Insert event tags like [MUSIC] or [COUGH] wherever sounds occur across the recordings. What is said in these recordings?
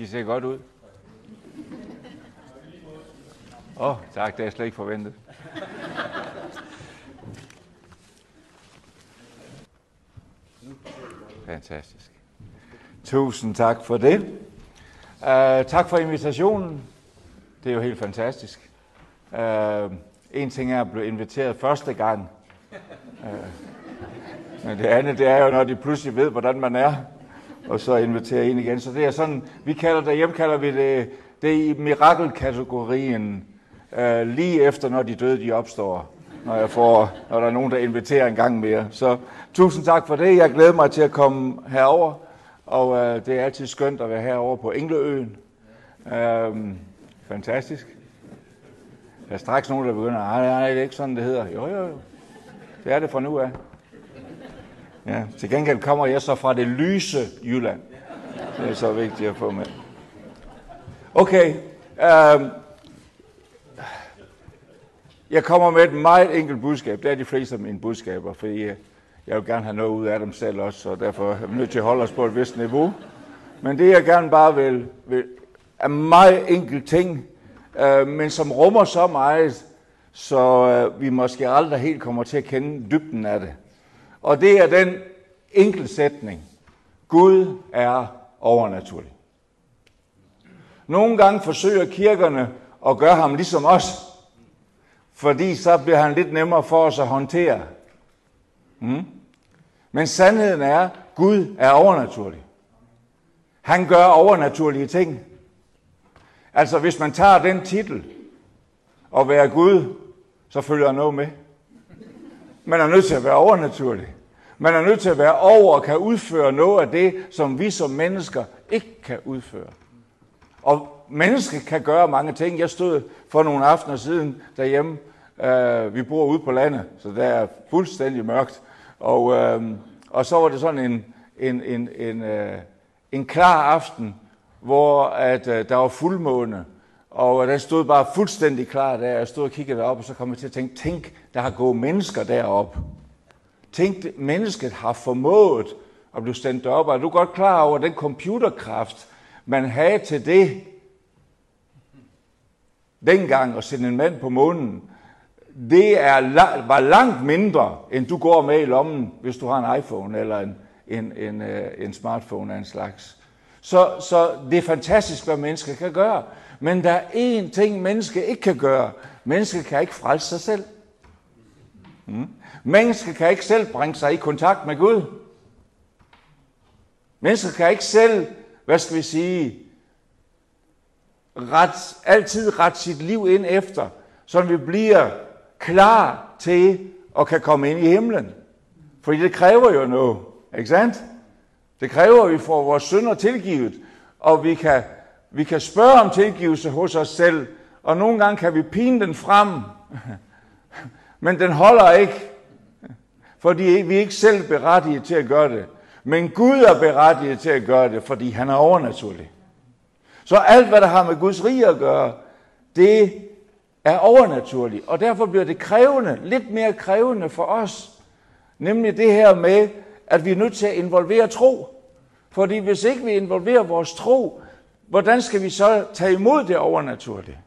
I ser godt ud. Åh, oh, tak, det er slet ikke forventet. Fantastisk. Tusind tak for det. Uh, tak for invitationen. Det er jo helt fantastisk. Uh, en ting er at blive inviteret første gang. Uh, men det andet, det er jo, når de pludselig ved, hvordan man er, og så inviterer ind igen. Så det er sådan, vi kalder det, hjemme kalder vi det, det er i mirakelkategorien, øh, lige efter, når de døde, de opstår når, jeg får, når der er nogen, der inviterer en gang mere. Så tusind tak for det. Jeg glæder mig til at komme herover, og øh, det er altid skønt at være herover på Engleøen. Øh, fantastisk. Der er straks nogen, der begynder, nej, nej, det er ikke sådan, det hedder. Jo, jo, jo. Det er det fra nu af. Ja, til gengæld kommer jeg så fra det lyse Jylland. Det er så vigtigt at få med. Okay. Øhm, jeg kommer med et meget enkelt budskab. Det er de fleste af mine budskaber, fordi jeg vil gerne have noget ud af dem selv også, og derfor er vi nødt til at holde os på et vist niveau. Men det jeg gerne bare vil, vil er meget enkelt ting, øh, men som rummer så meget, så øh, vi måske aldrig helt kommer til at kende dybden af det. Og det er den enkelsætning. Gud er overnaturlig. Nogle gange forsøger kirkerne at gøre ham ligesom os, fordi så bliver han lidt nemmere for os at håndtere. Mm? Men sandheden er, at Gud er overnaturlig. Han gør overnaturlige ting. Altså hvis man tager den titel og være Gud, så følger noget med. Man er nødt til at være overnaturlig. Man er nødt til at være over og kan udføre noget af det, som vi som mennesker ikke kan udføre. Og mennesker kan gøre mange ting. Jeg stod for nogle aftener siden derhjemme Øh, vi bor ude på landet, så der er fuldstændig mørkt. Og, øh, og så var det sådan en, en, en, en, øh, en klar aften, hvor at, øh, der var fuldmåne, og øh, den stod bare fuldstændig klar der. Jeg stod og kiggede derop, og så kom jeg til at tænke, tænk, der har gået mennesker derop. Tænk, mennesket har formået at blive sendt op. Er du godt klar over den computerkraft, man havde til det dengang at sende en mand på månen? det er, var langt mindre, end du går med i lommen, hvis du har en iPhone eller en, en, en, øh, en smartphone af en slags. Så, så det er fantastisk, hvad mennesker kan gøre. Men der er én ting, menneske ikke kan gøre. Menneske kan ikke frelse sig selv. Mm. Menneske kan ikke selv bringe sig i kontakt med Gud. Menneske kan ikke selv, hvad skal vi sige, ret, altid rette sit liv ind efter, så vi bliver klar til at kan komme ind i himlen. Fordi det kræver jo noget, ikke sandt? Det kræver, at vi får vores synder tilgivet, og vi kan, vi kan spørge om tilgivelse hos os selv, og nogle gange kan vi pine den frem, [LAUGHS] men den holder ikke, fordi vi er ikke selv berettiget til at gøre det. Men Gud er berettiget til at gøre det, fordi han er overnaturlig. Så alt, hvad der har med Guds rige at gøre, det er overnaturlig, og derfor bliver det krævende, lidt mere krævende for os. Nemlig det her med, at vi er nødt til at involvere tro. Fordi hvis ikke vi involverer vores tro, hvordan skal vi så tage imod det overnaturlige?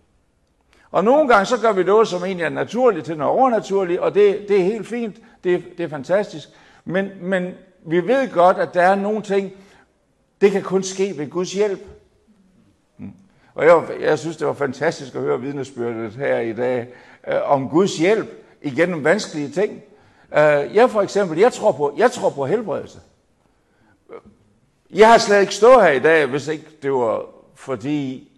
Og nogle gange så gør vi noget, som egentlig er naturligt til noget overnaturligt, og det, det er helt fint, det, det er fantastisk. Men, men vi ved godt, at der er nogle ting, det kan kun ske ved Guds hjælp. Mm. Og jeg, jeg synes, det var fantastisk at høre vidnesbyrdet her i dag øh, om Guds hjælp igennem vanskelige ting. Øh, jeg for eksempel, jeg tror på, jeg tror på helbredelse. Jeg har slet ikke stået her i dag, hvis ikke det var fordi,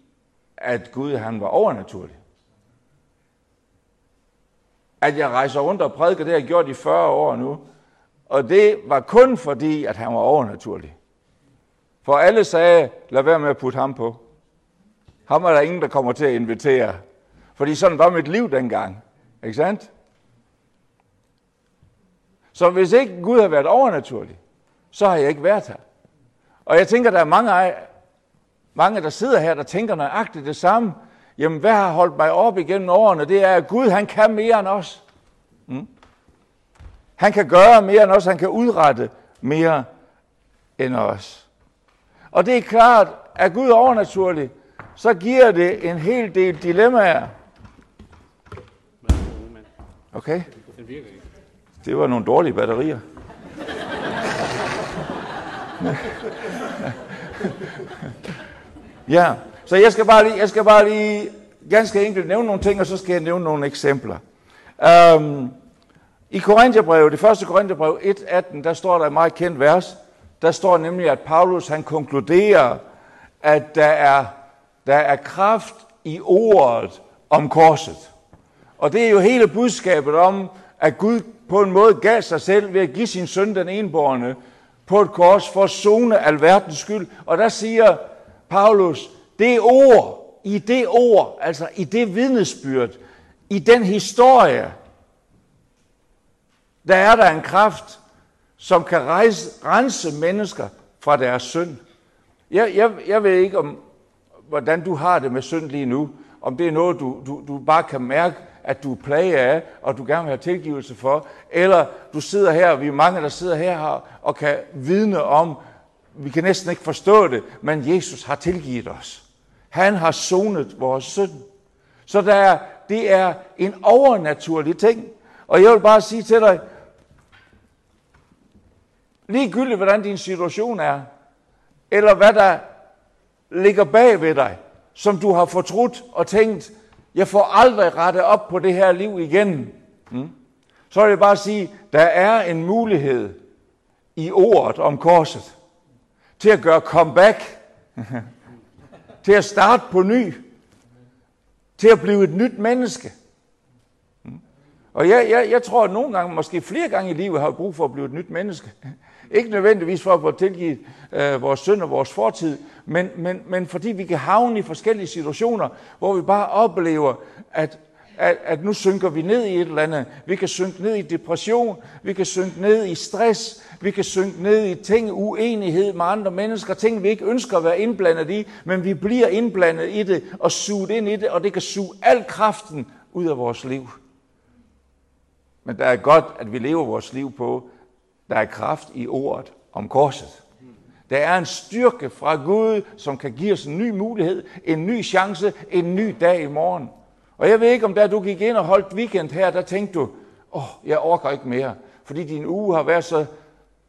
at Gud han var overnaturlig. At jeg rejser rundt og prædiker, det har jeg gjort i 40 år nu. Og det var kun fordi, at han var overnaturlig. For alle sagde, lad være med at putte ham på. Ham er der ingen, der kommer til at invitere. Fordi sådan var mit liv dengang. Ikke sandt? Så hvis ikke Gud har været overnaturlig, så har jeg ikke været her. Og jeg tænker, der er mange, mange der sidder her, der tænker nøjagtigt det samme. Jamen, hvad har holdt mig op igennem årene? Det er, at Gud, han kan mere end os. Mm? Han kan gøre mere end os. Han kan udrette mere end os. Og det er klart, er Gud overnaturlig, så giver det en hel del dilemmaer. Okay? Det var nogle dårlige batterier ja, så jeg skal bare lige, jeg skal bare lige ganske enkelt nævne nogle ting, og så skal jeg nævne nogle eksempler. Um, I Korintherbrevet, det første Korintherbrev 1.18, der står der et meget kendt vers. Der står nemlig, at Paulus han konkluderer, at der er, der er kraft i ordet om korset. Og det er jo hele budskabet om, at Gud på en måde gav sig selv ved at give sin søn den enborne på et kors for at zone alverdens skyld. Og der siger Paulus, det ord, i det ord, altså i det vidnesbyrd, i den historie, der er der en kraft, som kan rejse, rense mennesker fra deres synd. Jeg, jeg, jeg ved ikke, om, hvordan du har det med synd lige nu. Om det er noget, du, du, du bare kan mærke, at du er plaget af, og du gerne vil have tilgivelse for. Eller du sidder her, og vi er mange, der sidder her og kan vidne om, vi kan næsten ikke forstå det, men Jesus har tilgivet os. Han har sonet vores synd. Så der er, det er en overnaturlig ting. Og jeg vil bare sige til dig, ligegyldigt hvordan din situation er, eller hvad der ligger bag ved dig, som du har fortrudt og tænkt, jeg får aldrig rettet op på det her liv igen. Mm. Så vil jeg bare sige, der er en mulighed i ordet om korset til at gøre comeback, [LAUGHS] til at starte på ny, til at blive et nyt menneske. Mm. Og jeg, jeg, jeg tror, at nogle gange, måske flere gange i livet, har jeg brug for at blive et nyt menneske. [LAUGHS] Ikke nødvendigvis for at få tilgivet øh, vores synd og vores fortid, men, men, men fordi vi kan havne i forskellige situationer, hvor vi bare oplever, at, at, at nu synker vi ned i et eller andet. Vi kan synke ned i depression, vi kan synke ned i stress, vi kan synke ned i ting, uenighed med andre mennesker, ting vi ikke ønsker at være indblandet i, men vi bliver indblandet i det og suget ind i det, og det kan suge al kraften ud af vores liv. Men der er godt, at vi lever vores liv på, der er kraft i ordet om korset. Der er en styrke fra Gud, som kan give os en ny mulighed, en ny chance, en ny dag i morgen. Og jeg ved ikke, om da du gik ind og holdt weekend her, der tænkte du, åh, oh, jeg orker ikke mere, fordi din uge har været så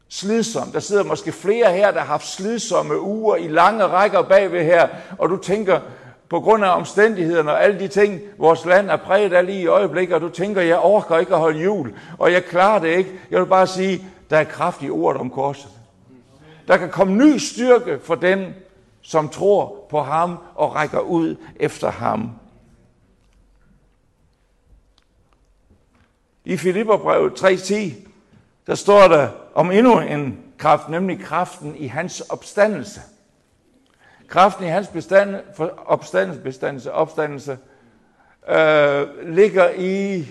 slidsom. Der sidder måske flere her, der har haft slidsomme uger i lange rækker bagved her, og du tænker, på grund af omstændighederne og alle de ting, vores land er præget af lige i øjeblikket, og du tænker, jeg orker ikke at holde jul, og jeg klarer det ikke. Jeg vil bare sige, der er kraft i ordet om korset. Der kan komme ny styrke for den, som tror på ham og rækker ud efter ham. I Filipperbrevet 3.10, der står der om endnu en kraft, nemlig kraften i hans opstandelse. Kraften i hans bestand, opstandelse, bestandelse, opstandelse øh, ligger i,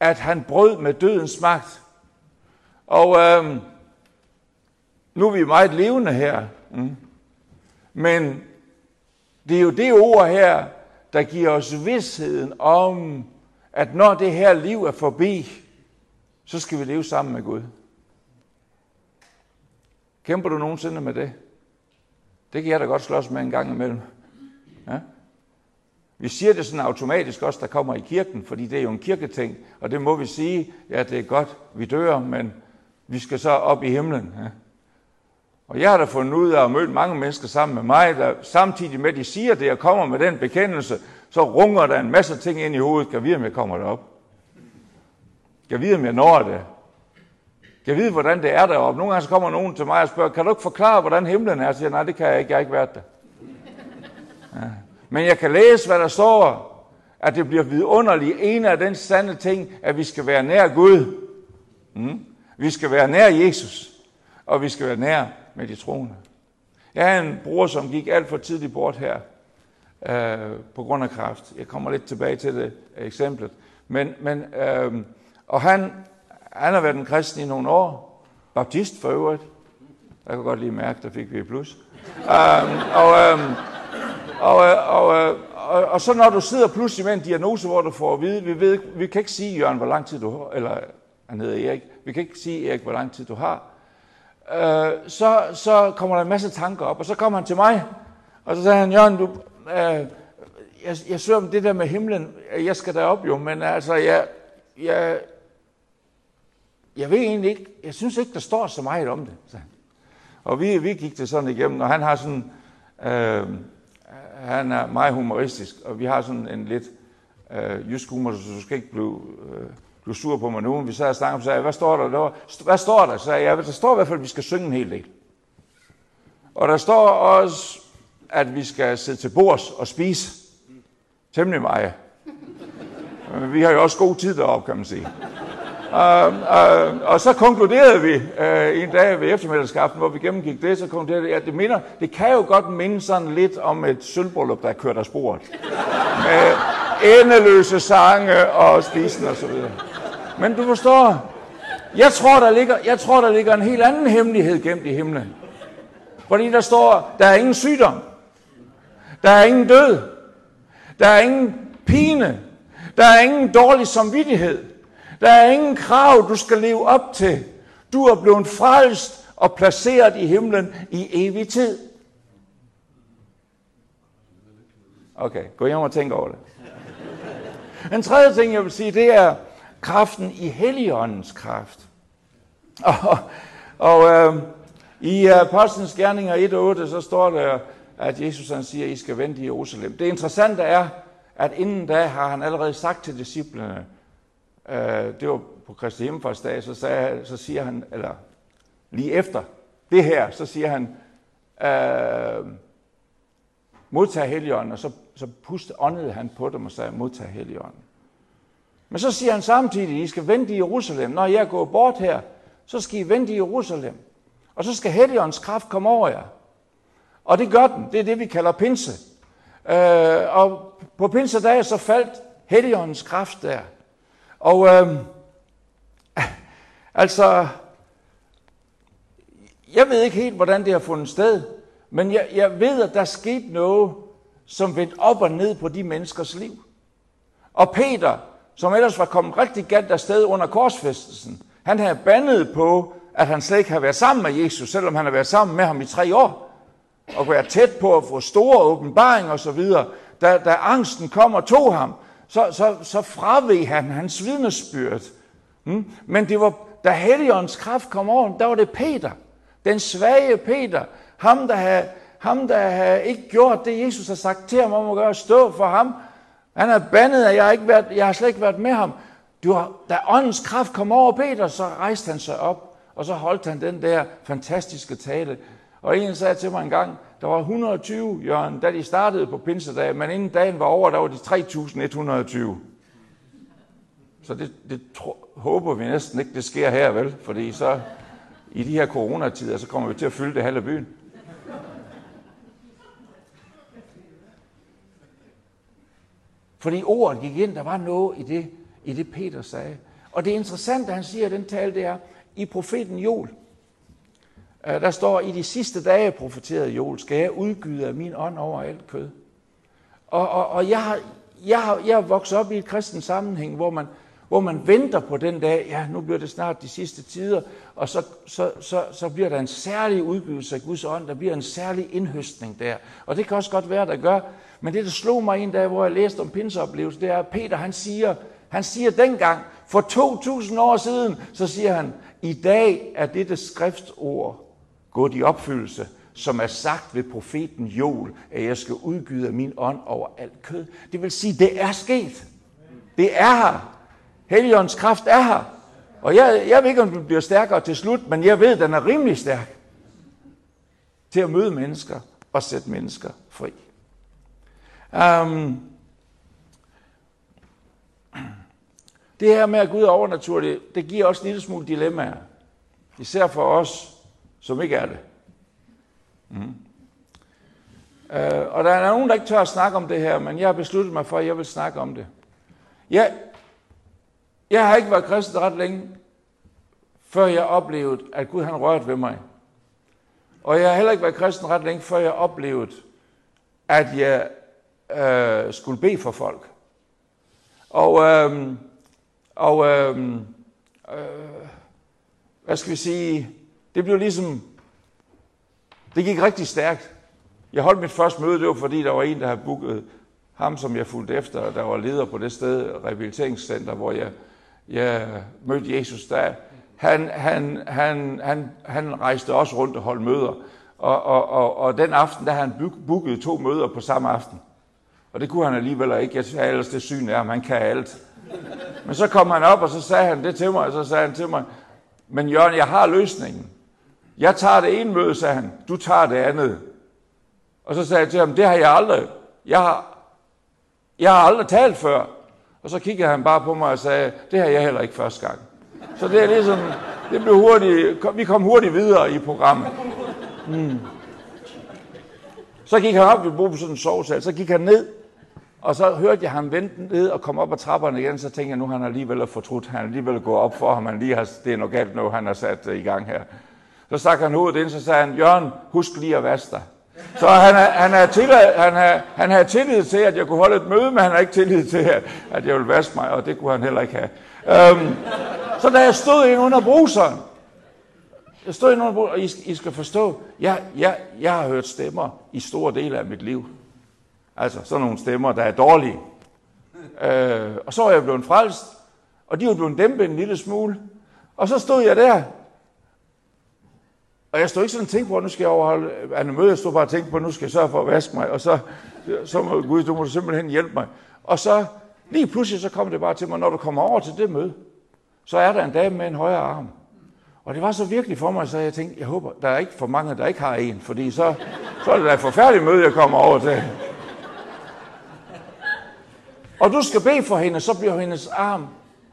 at han brød med dødens magt. Og øh, nu er vi meget levende her. Mm. Men det er jo det ord her, der giver os vidsheden om, at når det her liv er forbi, så skal vi leve sammen med Gud. Kæmper du nogensinde med det? Det kan jeg da godt slås med en gang imellem. Ja? Vi siger det sådan automatisk også, der kommer i kirken, fordi det er jo en kirketing, og det må vi sige, ja, det er godt, vi dør, men vi skal så op i himlen. Ja? Og jeg har da fundet ud af at møde mange mennesker sammen med mig, der samtidig med, at de siger det og kommer med den bekendelse, så runger der en masse ting ind i hovedet. Kan vide, om jeg kommer derop? Kan vide, om jeg når det? Kan vide, hvordan det er deroppe? Nogle gange så kommer nogen til mig og spørger, kan du ikke forklare, hvordan himlen er? Jeg siger, nej, det kan jeg ikke. Jeg har ikke været der. Ja. Men jeg kan læse, hvad der står, at det bliver vidunderligt. En af den sande ting, at vi skal være nær Gud. Mm. Vi skal være nær Jesus, og vi skal være nær med de troende. Jeg har en bror, som gik alt for tidligt bort her øh, på grund af kræft. Jeg kommer lidt tilbage til det eksemplet. Men, men, øh, og han, han har været en kristen i nogle år. Baptist for øvrigt. Jeg kan godt lige mærke, der fik vi et plus. um, og, um, og, øh, og, og, og, og så når du sidder pludselig med en diagnose, hvor du får at vide, vi, ved, vi kan ikke sige, Jørgen, hvor lang tid du har, eller han hedder Erik, vi kan ikke sige, Erik, hvor lang tid du har. Øh, så, så kommer der en masse tanker op, og så kommer han til mig, Og så sagde han, Jørgen, du, øh, jeg, jeg søger om det der med himlen, jeg skal derop jo, men altså, jeg, jeg, jeg ved egentlig ikke, jeg synes ikke, der står så meget om det. Så. Og vi, vi gik det sådan igennem, og han har sådan, øh, han er meget humoristisk, og vi har sådan en lidt øh, jysk humor, så du skal ikke blive, øh, blev sur på mig nu. Vi sad og snakkede og sagde, hvad står der der? Hvad står der? Så sagde jeg, der står i hvert fald, at vi skal synge en hel del. Og der står også, at vi skal sidde til bords og spise. Temmelig meget. Men vi har jo også god tid deroppe, kan man sige. Uh, uh, og så konkluderede vi uh, en dag ved eftermiddagskaften, hvor vi gennemgik det, så konkluderede vi, at det, minder, det kan jo godt minde sådan lidt om et sølvbrøllup, der er kørt af sporet. Med endeløse sange og spisen og så videre. Men du forstår, jeg tror, der ligger, jeg tror, der ligger en helt anden hemmelighed gemt i himlen. Fordi der står, der er ingen sygdom. Der er ingen død. Der er ingen pine. Der er ingen dårlig samvittighed. Der er ingen krav, du skal leve op til. Du er blevet frelst og placeret i himlen i evig tid. Okay, gå hjem og tænk over det. En tredje ting, jeg vil sige, det er kraften i Helligåndens kraft. [LAUGHS] Og, og øh, i øh, Apostlenes Gerninger 1.8, så står der, at Jesus han siger, at I skal vente i Jerusalem. Det interessante er, at inden da har han allerede sagt til disciplene, øh, det var på Kristi Himmelfartsdag, så, sagde, så siger han, eller lige efter det her, så siger han, øh, modtag heligånden, og så, så puste, åndede han på dem og sagde, modtag heligånden. Men så siger han samtidig, I skal vente i Jerusalem. Når jeg går bort her, så skal I vente i Jerusalem. Og så skal heligåndens kraft komme over jer. Og det gør den. Det er det, vi kalder pinse. Øh, og på pinsedag så faldt heligåndens kraft der. Og øh, altså, jeg ved ikke helt, hvordan det har fundet sted, men jeg, jeg ved, at der skete noget, som vendte op og ned på de menneskers liv. Og Peter, som ellers var kommet rigtig galt afsted under korsfæstelsen, han havde bandet på, at han slet ikke havde været sammen med Jesus, selvom han havde været sammen med ham i tre år, og været tæt på at få store åbenbaringer osv. Da, da angsten kom og tog ham, så, så, så fraveg han hans vidnesbyrd. Mm? Men det var, da Helligåndens kraft kom over, der var det Peter, den svage Peter, ham der havde, ham, der havde ikke gjort det, Jesus har sagt til ham om at gøre, stå for ham. Han er bandet, at jeg, har ikke været, jeg har slet ikke været med ham. Du har, da åndens kraft kom over Peter, så rejste han sig op, og så holdt han den der fantastiske tale. Og en sagde til mig en gang, der var 120, Jørgen, da de startede på pinsedag, men inden dagen var over, der var de 3120. Så det, det tro, håber vi næsten ikke, det sker her, vel? Fordi så i de her coronatider, så kommer vi til at fylde det halve byen. Fordi ordet gik ind, der var noget i det, i det Peter sagde. Og det interessante, han siger i den tale, det er, i profeten Joel, øh, der står, i de sidste dage profeterede Joel, skal jeg udgyde af min ånd over alt kød. Og, og, og jeg, har, jeg, har, jeg har vokset op i et kristen sammenhæng, hvor man, hvor man venter på den dag, ja, nu bliver det snart de sidste tider, og så, så, så, så bliver der en særlig udgivelse af Guds ånd, der bliver en særlig indhøstning der. Og det kan også godt være, der gør. Men det, der slog mig en dag, hvor jeg læste om pinseoplevelsen, det er, at Peter, han siger, han siger dengang, for 2000 år siden, så siger han, i dag er dette skriftord gået i opfyldelse, som er sagt ved profeten Joel, at jeg skal udgyde min ånd over alt kød. Det vil sige, det er sket. Det er her. Helligåndens kraft er her. Og jeg, jeg ved ikke, om den bliver stærkere til slut, men jeg ved, at den er rimelig stærk til at møde mennesker og sætte mennesker fri. Um, det her med at gå ud overnaturligt, det giver også en lille smule dilemmaer. Især for os, som ikke er det. Mm. Uh, og der er nogen, der ikke tør at snakke om det her, men jeg har besluttet mig for, at jeg vil snakke om det. Jeg, jeg har ikke været kristen ret længe, før jeg oplevede, at Gud han rørte ved mig. Og jeg har heller ikke været kristen ret længe, før jeg oplevede, at jeg øh, skulle bede for folk. Og, øh, og øh, øh, hvad skal vi sige, det blev ligesom, det gik rigtig stærkt. Jeg holdt mit første møde, det var fordi, der var en, der havde booket ham, som jeg fulgte efter, der var leder på det sted, rehabiliteringscenter, hvor jeg, jeg mødte Jesus der. Han, han, han, han, han rejste også rundt og holdt møder. Og, og, og, og den aften, der havde han booket to møder på samme aften. Og det kunne han alligevel ikke. Jeg sagde ellers, det syn er, at han kan alt. Men så kom han op, og så sagde han det til mig, og så sagde han til mig, men Jørgen, jeg har løsningen. Jeg tager det ene møde, sagde han. Du tager det andet. Og så sagde jeg til ham, det har jeg aldrig. Jeg har, jeg har aldrig talt før. Og så kiggede han bare på mig og sagde, det har jeg heller ikke første gang. Så det er ligesom, det blev hurtigt, vi kom hurtigt videre i programmet. Mm. Så gik han op, vi boede på sådan en sovesal, så gik han ned, og så hørte jeg ham vente ned og komme op ad trapperne igen, så tænkte jeg, nu han alligevel fortrudt, han alligevel gået op for ham, han lige har, det er noget galt nu, han har sat øh, i gang her. Så stak han hovedet ind, så sagde han, Jørgen, husk lige at vaske dig. Så han, han, har tillid, han, har, han har tillid til, at jeg kunne holde et møde, men han har ikke tillid til, at, at jeg ville vaske mig, og det kunne han heller ikke have. Øhm, så da jeg stod ind under bruseren, jeg stod ind under bruseren, og I, I skal forstå, jeg, jeg, jeg har hørt stemmer i store dele af mit liv. Altså sådan nogle stemmer, der er dårlige. Øh, og så var jeg blevet frelst, og de var blevet dæmpet en lille smule. Og så stod jeg der, og jeg stod ikke sådan og tænkte på, at nu skal jeg overholde øh, Anne møde. Jeg stod bare og tænkte på, at nu skal jeg sørge for at vaske mig. Og så, så må Gud, du må simpelthen hjælpe mig. Og så lige pludselig så kom det bare til mig, når du kommer over til det møde, så er der en dame med en højere arm. Og det var så virkelig for mig, så jeg tænkte, jeg håber, der er ikke for mange, der ikke har en, fordi så, så er det da et forfærdeligt møde, jeg kommer over til. Og du skal bede for hende, så bliver hendes arm,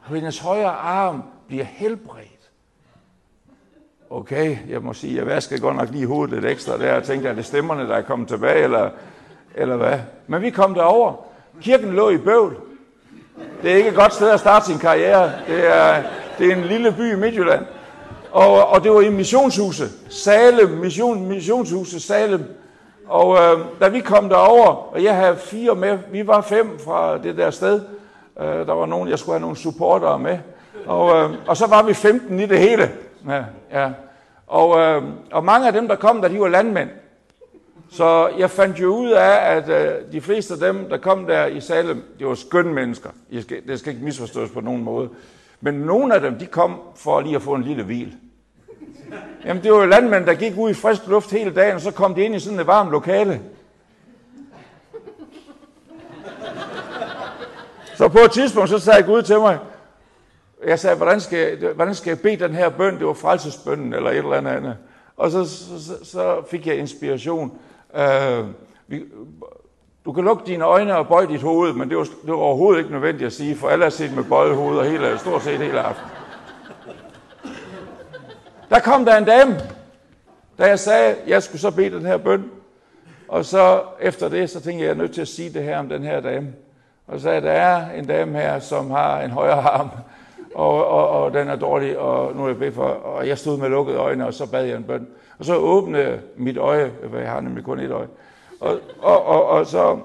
hendes højre arm bliver helbredt. Okay, jeg må sige, jeg vaskede godt nok lige hovedet lidt ekstra der, og tænkte, er det stemmerne, der er kommet tilbage, eller, eller hvad? Men vi kom derover. Kirken lå i Bøvl. Det er ikke et godt sted at starte sin karriere. Det er, det er en lille by i Midtjylland. Og, og det var i missionshuset. Salem, mission, missionshuset Salem. Og øh, da vi kom derover, og jeg havde fire med, vi var fem fra det der sted. Øh, der var nogen, jeg skulle have nogle supportere med. Og, øh, og så var vi 15 i det hele. Ja, ja. Og, øh, og mange af dem, der kom der, de var landmænd. Så jeg fandt jo ud af, at øh, de fleste af dem, der kom der i Salem, de var skønne mennesker. Skal, det skal ikke misforstås på nogen måde. Men nogle af dem, de kom for lige at få en lille hvil. Jamen, det var jo landmænd, der gik ud i frisk luft hele dagen, og så kom de ind i sådan et varmt lokale. Så på et tidspunkt, så sagde Gud til mig, jeg sagde, hvordan skal, jeg, hvordan skal jeg bede den her bøn? Det var frelsesbønnen eller et eller andet. Og så, så, så fik jeg inspiration. Øh, vi, du kan lukke dine øjne og bøje dit hoved, men det var, det var overhovedet ikke nødvendigt at sige, for alle har set med bøjet hoveder hele, stort set hele aftenen. Der kom der en dame, da jeg sagde, at jeg skulle så bede den her bøn. Og så efter det, så tænkte jeg, at jeg er nødt til at sige det her om den her dame. Og så sagde, at der er en dame her, som har en højre arm, og, og, og den er dårlig, og nu er jeg bedt for, og jeg stod med lukkede øjne, og så bad jeg en bøn. Og så åbnede mit øje, for jeg har nemlig kun et øje, og, og, og, og så,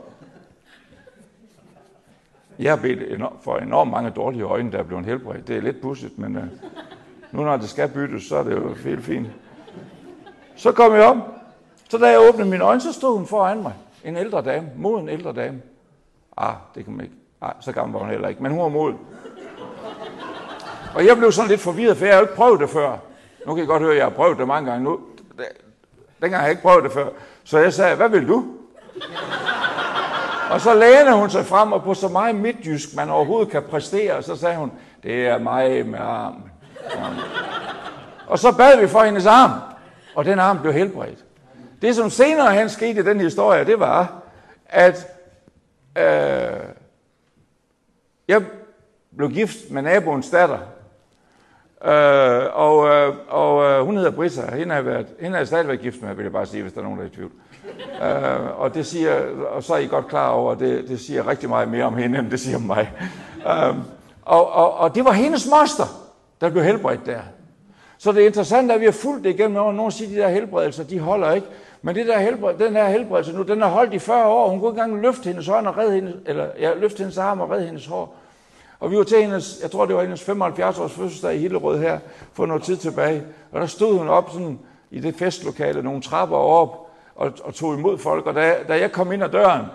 jeg har bedt for enormt mange dårlige øjne, der er blevet helbredt. Det er lidt pusset, men uh, nu når det skal byttes, så er det jo helt fint. Så kom jeg om. Så da jeg åbnede mine øjne, så stod hun foran mig. En ældre dame. Mod en ældre dame. Ah, det kan man ikke. Ah, så gammel var hun heller ikke. Men hun var mod. Og jeg blev sådan lidt forvirret, for jeg har jo ikke prøvet det før. Nu kan I godt høre, at jeg har prøvet det mange gange nu. Dengang har jeg ikke prøvet det før. Så jeg sagde, hvad vil du? og så lænede hun sig frem, og på så meget midtjysk, man overhovedet kan præstere, så sagde hun, det er mig med arm. Og så bad vi for hendes arm, og den arm blev helbredt. Det, som senere hen skete i den historie, det var, at øh, jeg blev gift med naboens datter, Øh, og øh, og øh, hun hedder Brita. Hende har, været, hende har stadig været gift med, vil jeg bare sige, hvis der er nogen, der er i tvivl. øh, og det siger, og så er I godt klar over, at det, det siger rigtig meget mere om hende, end det siger om mig. øh, og, og, og det var hendes moster, der blev helbredt der. Så det er interessant, at vi har fulgt det igennem, over. Nogle siger, at de der helbredelser, de holder ikke. Men det der helbred, den her helbredelse nu, den har holdt i 40 år. Hun kunne ikke engang løfte hendes hånd og redde hendes, eller ja, løfte hendes arm og redde hendes hår. Og vi var til hendes, jeg tror det var hendes 75 års fødselsdag i Hillerød her, for noget tid tilbage. Og der stod hun op sådan i det festlokale, nogle trapper op, og, og tog imod folk. Og da, da jeg kom ind ad døren,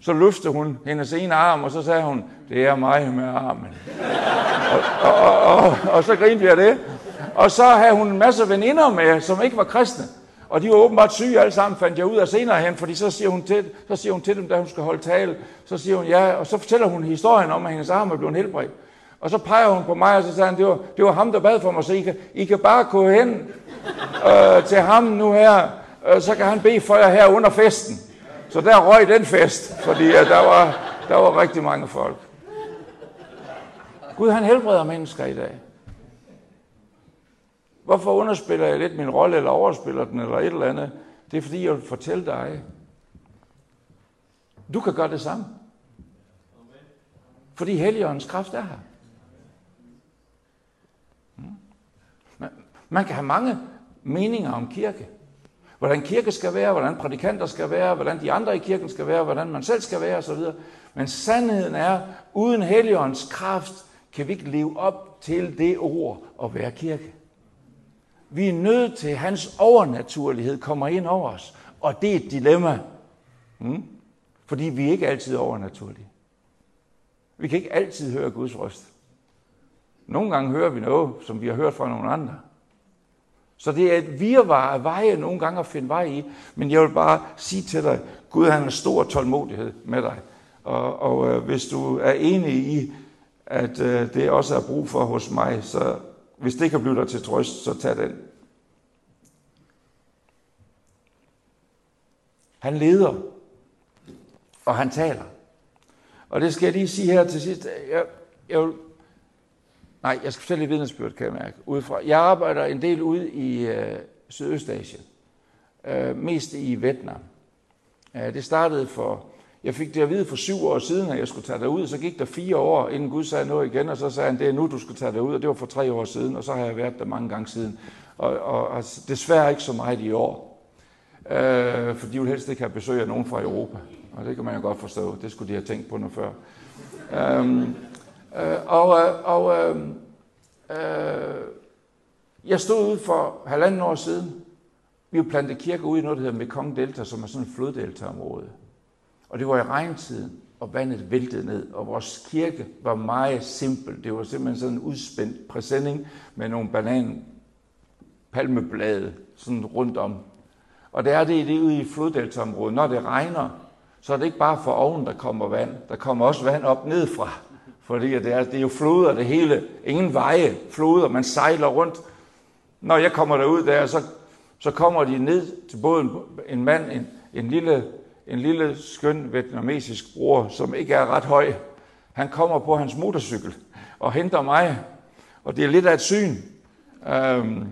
så løftede hun hendes ene arm, og så sagde hun, det er mig med armen. og, og, og, og, og så grinte vi af det. Og så havde hun en masse veninder med, som ikke var kristne. Og de var åbenbart syge alle sammen, fandt jeg ud af senere hen, fordi så siger hun til, så siger hun til dem, da hun skal holde tale, så siger hun ja, og så fortæller hun historien om, at hendes arm er blevet helbredt. Og så peger hun på mig, og så sagde han, det var, det var ham, der bad for mig, så I kan, I kan bare gå hen øh, til ham nu her, øh, så kan han bede for jer her under festen. Så der røg den fest, fordi øh, der, var, der var rigtig mange folk. Gud, han helbreder mennesker i dag. Hvorfor underspiller jeg lidt min rolle, eller overspiller den, eller et eller andet? Det er fordi, jeg vil fortælle dig. Du kan gøre det samme. Fordi Helligåndens kraft er her. Hmm. Man kan have mange meninger om kirke. Hvordan kirke skal være, hvordan prædikanter skal være, hvordan de andre i kirken skal være, hvordan man selv skal være osv. Men sandheden er, uden Helligåndens kraft kan vi ikke leve op til det ord at være kirke. Vi er nødt til, at hans overnaturlighed kommer ind over os. Og det er et dilemma. Hmm? Fordi vi er ikke altid overnaturlige. Vi kan ikke altid høre Guds røst. Nogle gange hører vi noget, som vi har hørt fra nogle andre. Så det er et virvar af veje nogle gange at finde vej i. Men jeg vil bare sige til dig, Gud han har stor tålmodighed med dig. Og, og øh, hvis du er enig i, at øh, det også er brug for hos mig, så hvis det kan blive dig til trøst, så tag den. Han leder, og han taler. Og det skal jeg lige sige her til sidst. Jeg, jeg vil, nej, jeg skal fortælle et vidnesbyrd, kan jeg mærke. Udefra. Jeg arbejder en del ude i øh, Sydøstasien. Øh, mest i Vietnam. Øh, det startede for jeg fik det at vide for syv år siden, at jeg skulle tage derud, så gik der fire år, inden Gud sagde noget igen, og så sagde han, det er nu, du skal tage derud, og det var for tre år siden, og så har jeg været der mange gange siden. Og, og, og desværre ikke så meget i år, øh, for de vil helst ikke have besøg af nogen fra Europa, og det kan man jo godt forstå, det skulle de have tænkt på noget før. Øh, øh, og øh, og øh, øh, jeg stod ude for halvanden år siden, vi plantede kirke ude i noget, der hedder Mekong Delta, som er sådan et floddeltaområde. Og det var i regntiden, og vandet væltede ned, og vores kirke var meget simpel. Det var simpelthen sådan en udspændt præsending med nogle banan palmeblade sådan rundt om. Og det er det, det ude i floddeltaområdet. Når det regner, så er det ikke bare for oven, der kommer vand. Der kommer også vand op nedfra. Fordi det er, det er jo floder det hele. Ingen veje, floder, man sejler rundt. Når jeg kommer derud der, så, så kommer de ned til båden. En mand, en, en lille en lille, skøn vietnamesisk bror, som ikke er ret høj. Han kommer på hans motorcykel og henter mig, og det er lidt af et syn. Øhm,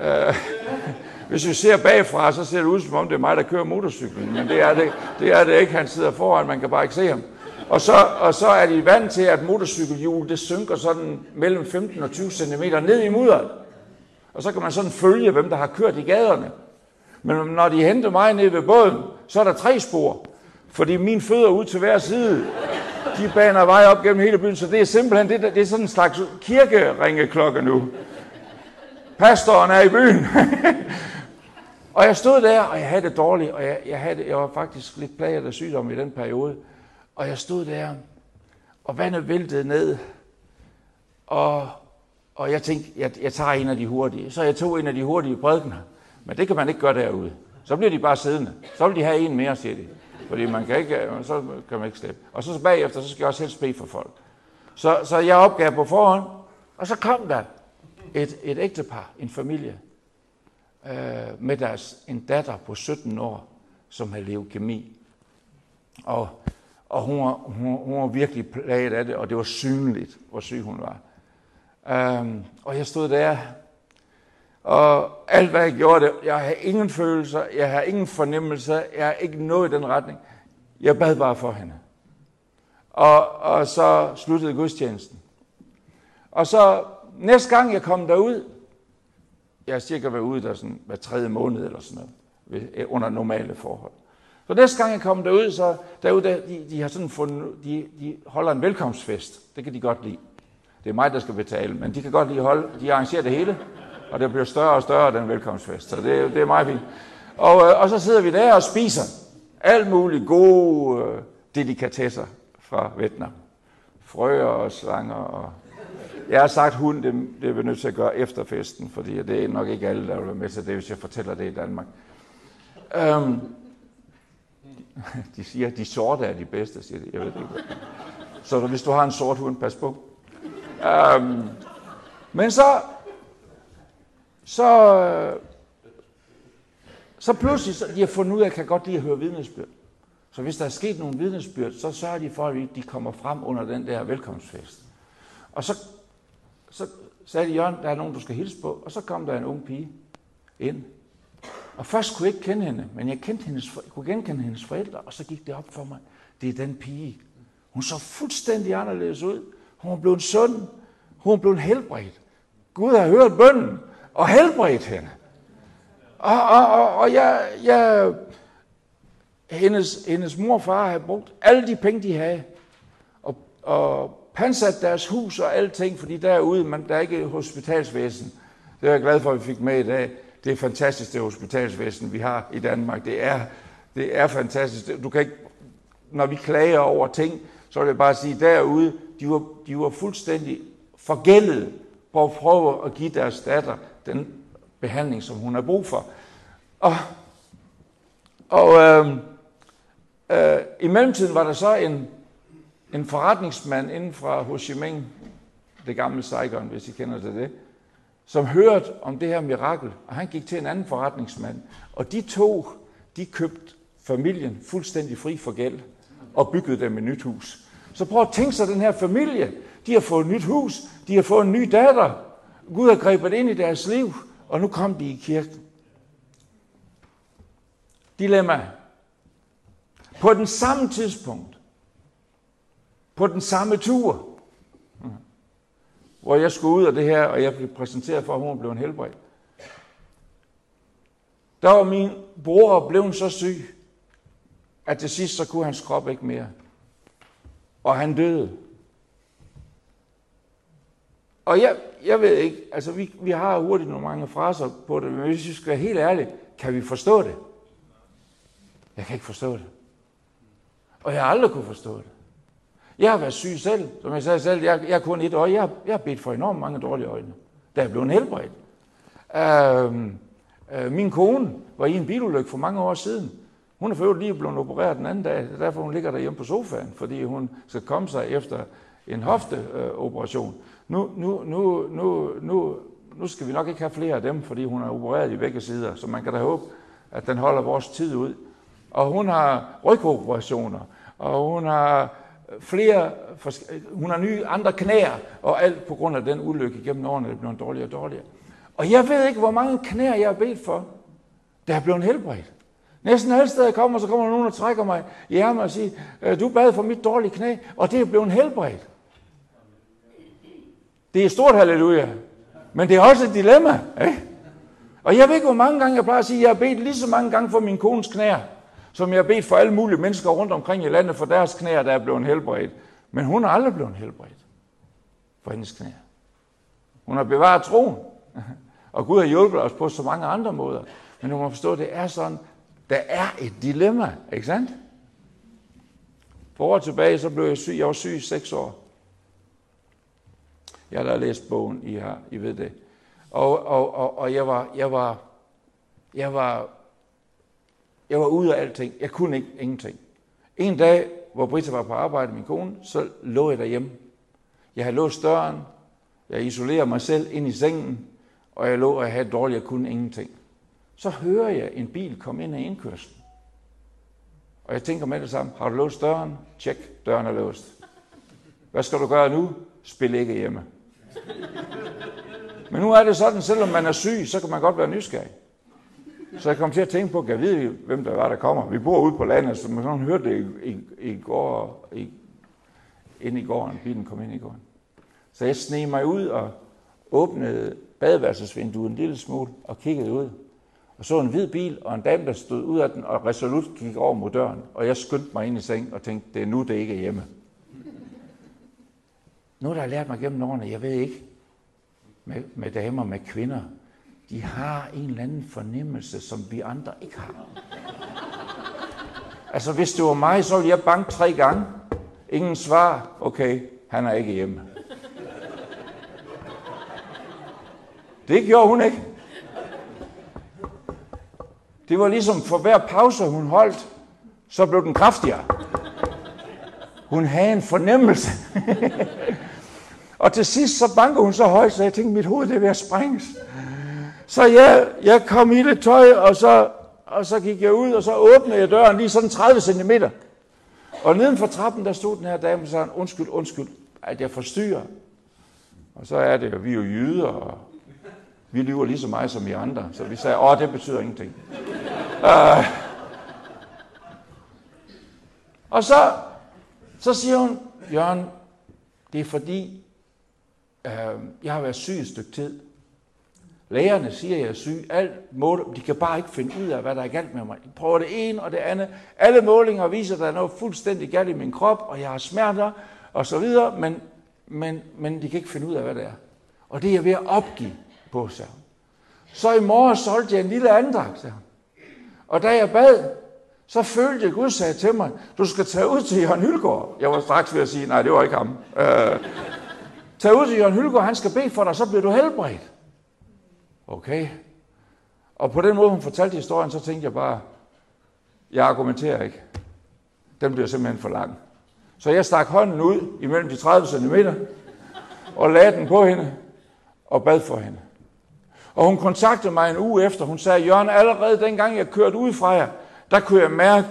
øh, [LAUGHS] hvis vi ser bagfra, så ser det ud som om, det er mig, der kører motorcyklen, men det er det, det, er det ikke. Han sidder foran, man kan bare ikke se ham. Og så, og så er de vant til, at motorcykelhjul det synker sådan mellem 15 og 20 cm ned i mudderet. Og så kan man sådan følge, hvem der har kørt i gaderne. Men når de henter mig ned ved båden, så er der tre spor. Fordi mine fødder ud til hver side, de baner vej op gennem hele byen. Så det er simpelthen det, det er sådan en slags kirkeringeklokke nu. Pastoren er i byen. [LAUGHS] og jeg stod der, og jeg havde det dårligt, og jeg, jeg, havde det, jeg var faktisk lidt plaget af sygdom i den periode. Og jeg stod der, og vandet væltede ned, og, og jeg tænkte, jeg, jeg tager en af de hurtige. Så jeg tog en af de hurtige prædikener. Men det kan man ikke gøre derude. Så bliver de bare siddende. Så vil de have en mere, siger de. Fordi man kan ikke, så kan man ikke slippe. Og så bagefter, så skal jeg også helst bede for folk. Så, så jeg opgav på forhånd, og så kom der et, et ægtepar, en familie, øh, med deres en datter på 17 år, som havde leukemi. Og, og hun, var, hun, hun var virkelig plaget af det, og det var synligt, hvor syg hun var. Øhm, og jeg stod der og alt hvad jeg gjorde, det, jeg havde ingen følelser, jeg havde ingen fornemmelser, jeg havde ikke noget i den retning. Jeg bad bare for hende. Og, og så sluttede gudstjenesten. Og så næste gang jeg kom derud, jeg har cirka været ude der sådan hver tredje måned eller sådan noget, under normale forhold. Så næste gang jeg kom derud, så derude, der, de, de, har sådan fundet, de, de holder en velkomstfest. Det kan de godt lide. Det er mig, der skal betale, men de kan godt lide holde, de arrangerer det hele og det bliver større og større, den velkomstfest. Så det, det er meget fint. Og, øh, og så sidder vi der og spiser alt muligt gode øh, delikatesser fra Vietnam. Frøer og slanger. Og jeg har sagt hund, det, det er vi nødt til at gøre efter festen, fordi det er nok ikke alle, der vil være med til det, hvis jeg fortæller det i Danmark. Um, [LAUGHS] de siger, at de sorte er de bedste, siger de. Jeg ved det ikke. Så hvis du har en sort hund, pas på. Um, men så, så, så pludselig, så de har fundet ud af, at jeg kan godt lide at høre vidnesbyrd. Så hvis der er sket nogle vidnesbyrd, så sørger de for, at de kommer frem under den der velkomstfest. Og så, så sagde de, Jørgen, der er nogen, du skal hilse på. Og så kom der en ung pige ind. Og først kunne jeg ikke kende hende, men jeg, kendte hendes, jeg kunne genkende hendes forældre, og så gik det op for mig. Det er den pige. Hun så fuldstændig anderledes ud. Hun blev blevet sund. Hun blev blevet helbredt. Gud har hørt bønden og helbredt hende. Og, og, og, og jeg, jeg, hendes, hendes mor og far havde brugt alle de penge, de havde, og, og pansat deres hus og alting, fordi derude, man, der er ikke hospitalsvæsen. Det er jeg glad for, at vi fik med i dag. Det er fantastisk, det hospitalsvæsen, vi har i Danmark. Det er, det er fantastisk. Du kan ikke, når vi klager over ting, så vil jeg bare sige, derude, de var, de var fuldstændig forgældet på at prøve at give deres datter den behandling, som hun har brug for. Og, og øh, øh, i mellemtiden var der så en, en forretningsmand inden fra Ho Chi Minh, det gamle Saigon, hvis I kender til det, som hørte om det her mirakel, og han gik til en anden forretningsmand. Og de to, de købte familien fuldstændig fri for gæld og byggede dem et nyt hus. Så prøv at tænke sig den her familie. De har fået et nyt hus, de har fået en ny datter. Gud har grebet ind i deres liv, og nu kom de i kirken. Dilemma. På den samme tidspunkt, på den samme tur, hvor jeg skulle ud af det her, og jeg blev præsenteret for, at hun blev en helbred. Der var min bror blevet så syg, at til sidst så kunne hans krop ikke mere. Og han døde. Og jeg, jeg ved ikke, altså vi, vi har hurtigt nogle mange fraser på det, men hvis vi skal være helt ærlige, kan vi forstå det? Jeg kan ikke forstå det. Og jeg har aldrig kunne forstå det. Jeg har været syg selv, som jeg sagde selv, jeg, jeg har kun et øje. Jeg, jeg har bedt for enormt mange dårlige øjne, da jeg blev en helbredt. Øhm, øh, min kone var i en bilulykke for mange år siden. Hun er for lige blevet opereret den anden dag, derfor hun ligger derhjemme på sofaen, fordi hun skal komme sig efter en hofteoperation. Nu, nu, nu, nu, nu, nu skal vi nok ikke have flere af dem, fordi hun er opereret i begge sider, så man kan da håbe, at den holder vores tid ud. Og hun har rygoperationer, og hun har flere, hun har nye andre knæer, og alt på grund af den ulykke gennem årene, er blevet dårligere og dårligere. Og jeg ved ikke, hvor mange knæer jeg har bedt for, der er blevet helbredt. Næsten alle steder jeg kommer, så kommer der nogen, der trækker mig i ærmet og siger, øh, du bad for mit dårlige knæ, og det er blevet helbredt. Det er stort halleluja. Men det er også et dilemma. Ikke? Og jeg ved ikke, hvor mange gange jeg plejer at sige, jeg har bedt lige så mange gange for min kones knæer, som jeg har bedt for alle mulige mennesker rundt omkring i landet for deres knæer, der er blevet helbredt. Men hun er aldrig blevet helbredt for hendes knæer. Hun har bevaret troen. [LAUGHS] Og Gud har hjulpet os på så mange andre måder. Men du må forstå, at det er sådan, der er et dilemma, ikke sandt? For år tilbage, så blev jeg syg. Jeg var syg i seks år. Jeg har læst bogen, I, har, I ved det. Og, og, og, og jeg, var, jeg, var, jeg, var, jeg var ude af alting. Jeg kunne ikke ingenting. En dag, hvor Britta var på arbejde, min kone, så lå jeg derhjemme. Jeg havde låst døren, jeg isolerede mig selv ind i sengen, og jeg lå og jeg havde dårligt, jeg kunne ingenting. Så hører jeg en bil komme ind ad indkørslen. Og jeg tænker med det samme, har du låst døren? Tjek, døren er låst. Hvad skal du gøre nu? Spil ikke hjemme. Men nu er det sådan, selvom man er syg, så kan man godt være nysgerrig. Så jeg kom til at tænke på, kan jeg vide, hvem der var, der kommer. Vi bor ude på landet, så man sådan hørte det i, i, i går, i, ind i gården. Bilen kom ind i gården. Så jeg sneg mig ud og åbnede badeværelsesvinduet en lille smule og kiggede ud. Og så en hvid bil og en dame, der stod ud af den og resolut gik over mod døren. Og jeg skyndte mig ind i seng og tænkte, det er nu, det ikke er hjemme. Noget, der har lært mig gennem årene, jeg ved ikke, med, med damer, med kvinder, de har en eller anden fornemmelse, som vi andre ikke har. Altså, hvis det var mig, så ville jeg banke tre gange. Ingen svar. Okay, han er ikke hjemme. Det gjorde hun ikke. Det var ligesom for hver pause, hun holdt, så blev den kraftigere. Hun havde en fornemmelse. [LAUGHS] og til sidst så bankede hun så højt, så jeg tænkte, mit hoved det er ved at sprænges. Så jeg, jeg kom i det tøj, og så, og så gik jeg ud, og så åbnede jeg døren lige sådan 30 cm. Og neden for trappen, der stod den her dame og sagde, undskyld, undskyld, at jeg forstyrrer. Og så er det, jo, vi er jo jyder, og vi lyver lige så meget som I andre. Så vi sagde, åh, det betyder ingenting. uh, og så, så siger hun, Jørgen, det er fordi, uh, jeg har været syg et stykke tid. Lægerne siger, at jeg er syg. Alt mål, de kan bare ikke finde ud af, hvad der er galt med mig. De prøver det ene og det andet. Alle målinger viser, at der er noget fuldstændig galt i min krop, og jeg har smerter og så videre, men, men, men de kan ikke finde ud af, hvad det er. Og det er jeg ved at opgive på, sagde. Så i morgen solgte jeg en lille andagt, sagde. Og da jeg bad, så følte jeg, at Gud sagde til mig, du skal tage ud til Jørgen Hylgaard. Jeg var straks ved at sige, nej, det var ikke ham. Øh, tag ud til Jørgen Hylgaard, han skal bede for dig, så bliver du helbredt. Okay. Og på den måde, hun fortalte historien, så tænkte jeg bare, jeg argumenterer ikke. Den bliver simpelthen for lang. Så jeg stak hånden ud imellem de 30 cm og lagde den på hende og bad for hende. Og hun kontaktede mig en uge efter. Hun sagde, Jørgen, allerede dengang jeg kørte ud fra jer, der kunne jeg mærke,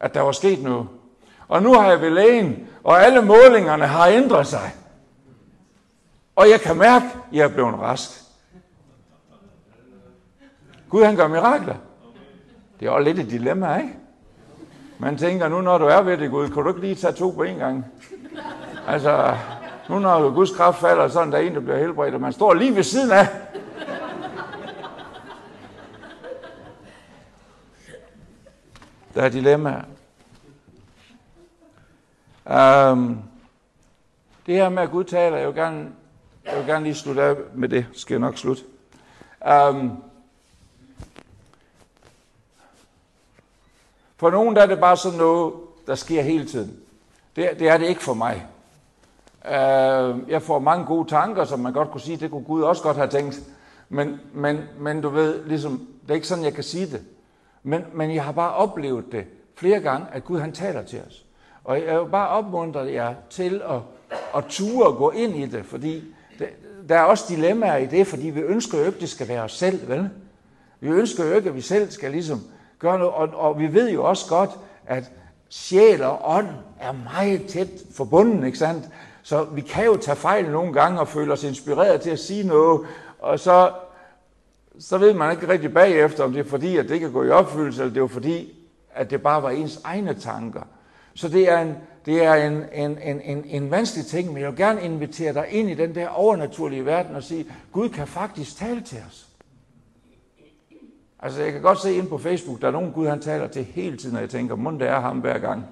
at der var sket noget. Og nu har jeg ved lægen, og alle målingerne har ændret sig. Og jeg kan mærke, at jeg er blevet rask. Gud han gør mirakler. Det er også lidt et dilemma, ikke? Man tænker, nu når du er ved det, Gud, kan du ikke lige tage to på en gang? Altså, nu når Guds kraft falder, sådan der er en, der bliver helbredt, og man står lige ved siden af. Der er dilemmaer. Um, øhm, det her med, at Gud taler, jeg vil gerne, jeg vil gerne lige slutte af med det. Skal jeg nok slutte. Um, For nogen der er det bare sådan noget, der sker hele tiden. Det, det er det ikke for mig. Uh, jeg får mange gode tanker, som man godt kunne sige, det kunne Gud også godt have tænkt. Men, men, men du ved, ligesom, det er ikke sådan, jeg kan sige det. Men, men jeg har bare oplevet det flere gange, at Gud han taler til os. Og jeg vil bare opmuntre jer til at, at ture og gå ind i det, fordi det, der er også dilemmaer i det, fordi vi ønsker jo ikke, at det skal være os selv, vel? Vi ønsker jo ikke, at vi selv skal ligesom gøre noget. Og, og vi ved jo også godt, at sjæl og ånd er meget tæt forbundet, ikke sandt? Så vi kan jo tage fejl nogle gange og føle os inspireret til at sige noget, og så, så ved man ikke rigtig bagefter, om det er fordi, at det kan gå i opfyldelse, eller det er fordi, at det bare var ens egne tanker. Så det er en, det er en, en, en, en, en vanskelig ting, men jeg vil gerne invitere dig ind i den der overnaturlige verden og sige, Gud kan faktisk tale til os. Altså, jeg kan godt se ind på Facebook, der er nogen Gud, han taler til hele tiden, og jeg tænker, må det er ham hver gang.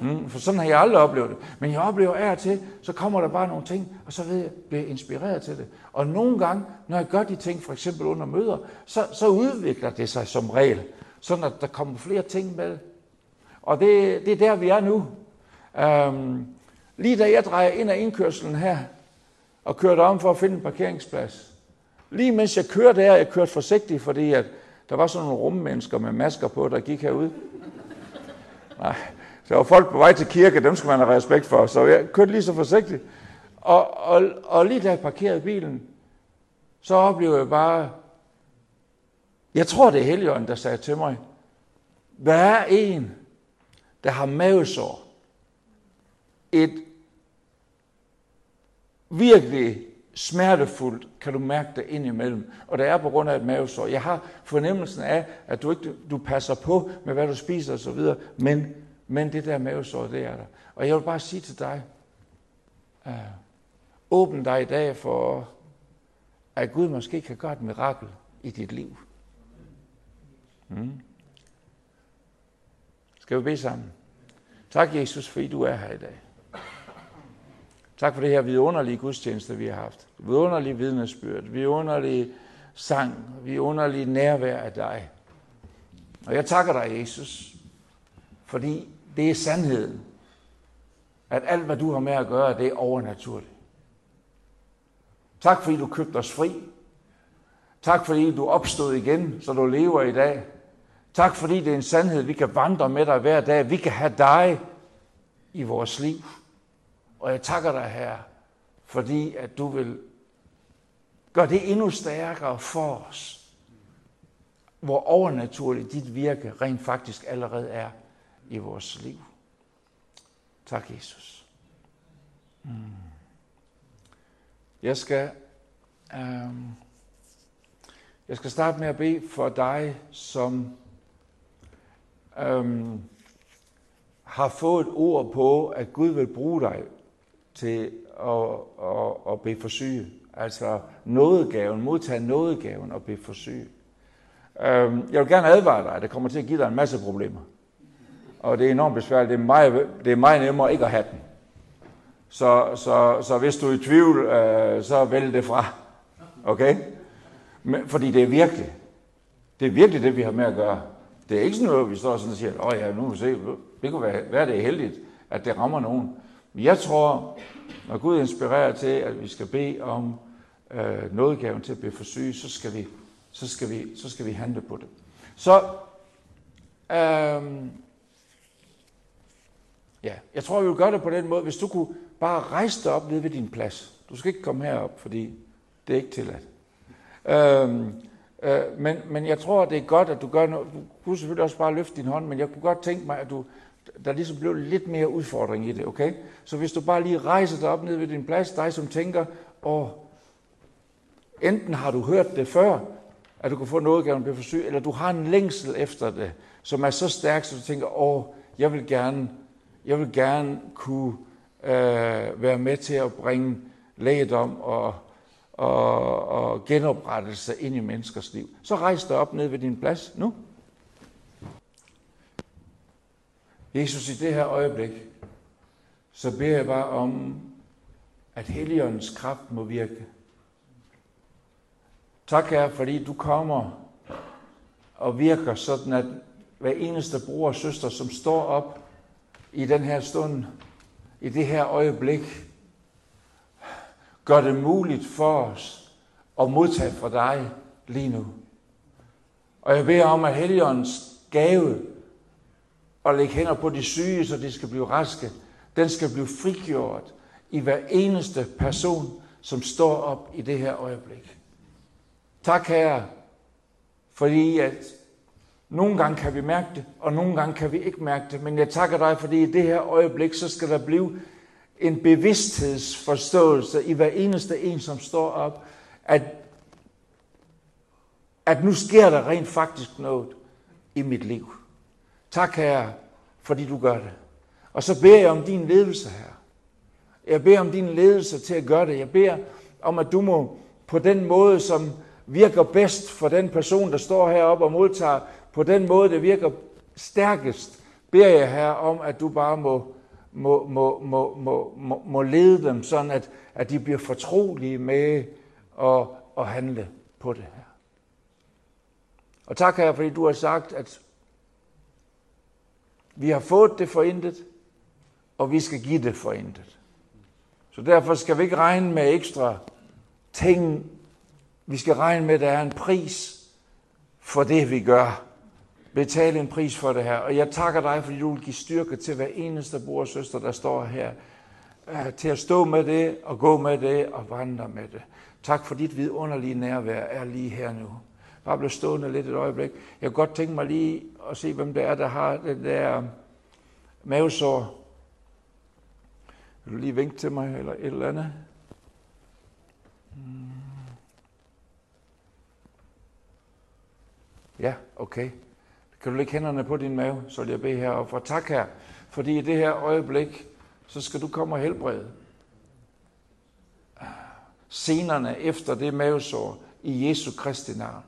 Mm, for sådan har jeg aldrig oplevet det. Men jeg oplever af og til, så kommer der bare nogle ting, og så ved jeg, bliver jeg inspireret til det. Og nogle gange, når jeg gør de ting, for eksempel under møder, så, så udvikler det sig som regel, sådan at der kommer flere ting med. Og det, det er der, vi er nu. Øhm, lige da jeg drejer ind af indkørselen her, og kørte om for at finde en parkeringsplads, Lige mens jeg kørte der, jeg kørte forsigtigt, fordi at der var sådan nogle rummennesker med masker på, der gik herud. Nej, så var folk på vej til kirke, dem skal man have respekt for, så jeg kørte lige så forsigtigt. Og, og, og lige da jeg parkerede bilen, så oplevede jeg bare, jeg tror det er Helion, der sagde til mig, hvad er en, der har mavesår? Et virkelig smertefuldt, kan du mærke det ind imellem. Og det er på grund af et mavesår. Jeg har fornemmelsen af, at du ikke du passer på med, hvad du spiser osv., men, men det der mavesår, det er der. Og jeg vil bare sige til dig, øh, åbn dig i dag for, at Gud måske kan gøre et mirakel i dit liv. Mm. Skal vi bede sammen? Tak, Jesus, fordi du er her i dag. Tak for det her vidunderlige gudstjeneste, vi har haft. Vidunderlig vidnesbyrd, vidunderlig sang, vidunderlig nærvær af dig. Og jeg takker dig, Jesus, fordi det er sandheden, at alt, hvad du har med at gøre, det er overnaturligt. Tak, fordi du købte os fri. Tak, fordi du opstod igen, så du lever i dag. Tak, fordi det er en sandhed, vi kan vandre med dig hver dag. Vi kan have dig i vores liv. Og jeg takker dig, her, fordi at du vil gøre det endnu stærkere for os, hvor overnaturligt dit virke rent faktisk allerede er i vores liv. Tak, Jesus. Mm. Jeg skal, um, jeg skal starte med at bede for dig, som um, har fået et ord på, at Gud vil bruge dig til at, at, at blive for syge. Altså nådegaven, modtage nådegaven og blive for syge. Øhm, jeg vil gerne advare dig, at det kommer til at give dig en masse problemer. Og det er enormt besværligt. Det er meget, det er meget nemmere ikke at have den. Så, så, så hvis du er i tvivl, øh, så vælg det fra. Okay? Men, fordi det er virkelig. Det er virkelig det, vi har med at gøre. Det er ikke sådan noget, vi står sådan og siger, åh ja, nu må vi se, det kunne være, være det heldigt, at det rammer nogen. Men jeg tror, når Gud inspirerer til, at vi skal bede om øh, nådegaven til at blive for syge, så skal vi, så skal vi, så skal vi handle på det. Så øh, Ja, jeg tror, vi vil gøre det på den måde, hvis du kunne bare rejse dig op nede ved din plads. Du skal ikke komme herop, fordi det er ikke tilladt. Øhm, øh, men, men jeg tror, det er godt, at du gør noget. Du kunne selvfølgelig også bare løfte din hånd, men jeg kunne godt tænke mig, at du, der ligesom blev lidt mere udfordring i det, okay? Så hvis du bare lige rejser dig op ned ved din plads, dig som tænker, og enten har du hørt det før, at du kan få noget gerne blive syg, eller du har en længsel efter det, som er så stærk, så du tænker, åh, jeg vil gerne jeg vil gerne kunne øh, være med til at bringe lægedom og, og, og genoprettelse ind i menneskers liv. Så rejs dig op ned ved din plads nu. Jesus, i det her øjeblik, så beder jeg bare om, at Helligåndens kraft må virke. Tak Herre, fordi du kommer og virker sådan, at hver eneste bror og søster, som står op i den her stund, i det her øjeblik, gør det muligt for os at modtage fra dig lige nu. Og jeg beder om, at Helligåndens gave og lægge hænder på de syge, så de skal blive raske, den skal blive frigjort i hver eneste person, som står op i det her øjeblik. Tak, Herre, fordi at nogle gange kan vi mærke det, og nogle gange kan vi ikke mærke det. Men jeg takker dig, fordi i det her øjeblik, så skal der blive en bevidsthedsforståelse i hver eneste en, som står op, at, at nu sker der rent faktisk noget i mit liv. Tak, Herre, fordi du gør det. Og så beder jeg om din ledelse her. Jeg beder om din ledelse til at gøre det. Jeg beder om, at du må på den måde, som virker bedst for den person, der står heroppe og modtager på den måde, det virker stærkest, beder jeg her om, at du bare må, må, må, må, må, må, må lede dem, sådan at, at de bliver fortrolige med at, at handle på det her. Og tak her, fordi du har sagt, at vi har fået det forintet, og vi skal give det forintet. Så derfor skal vi ikke regne med ekstra ting. Vi skal regne med, at der er en pris for det, vi gør betale en pris for det her. Og jeg takker dig, fordi du vil give styrke til hver eneste bror og søster, der står her, øh, til at stå med det, og gå med det, og vandre med det. Tak for dit vidunderlige nærvær er lige her nu. Bare blive stående lidt et øjeblik. Jeg kunne godt tænke mig lige at se, hvem det er, der har den der mavesår. Vil du lige vinke til mig, eller et eller andet? Hmm. Ja, okay. Kan du lægge hænderne på din mave, så vil jeg bede heroppe. For tak her, fordi i det her øjeblik, så skal du komme og helbrede Senerne efter det mavesår i Jesu Kristi navn.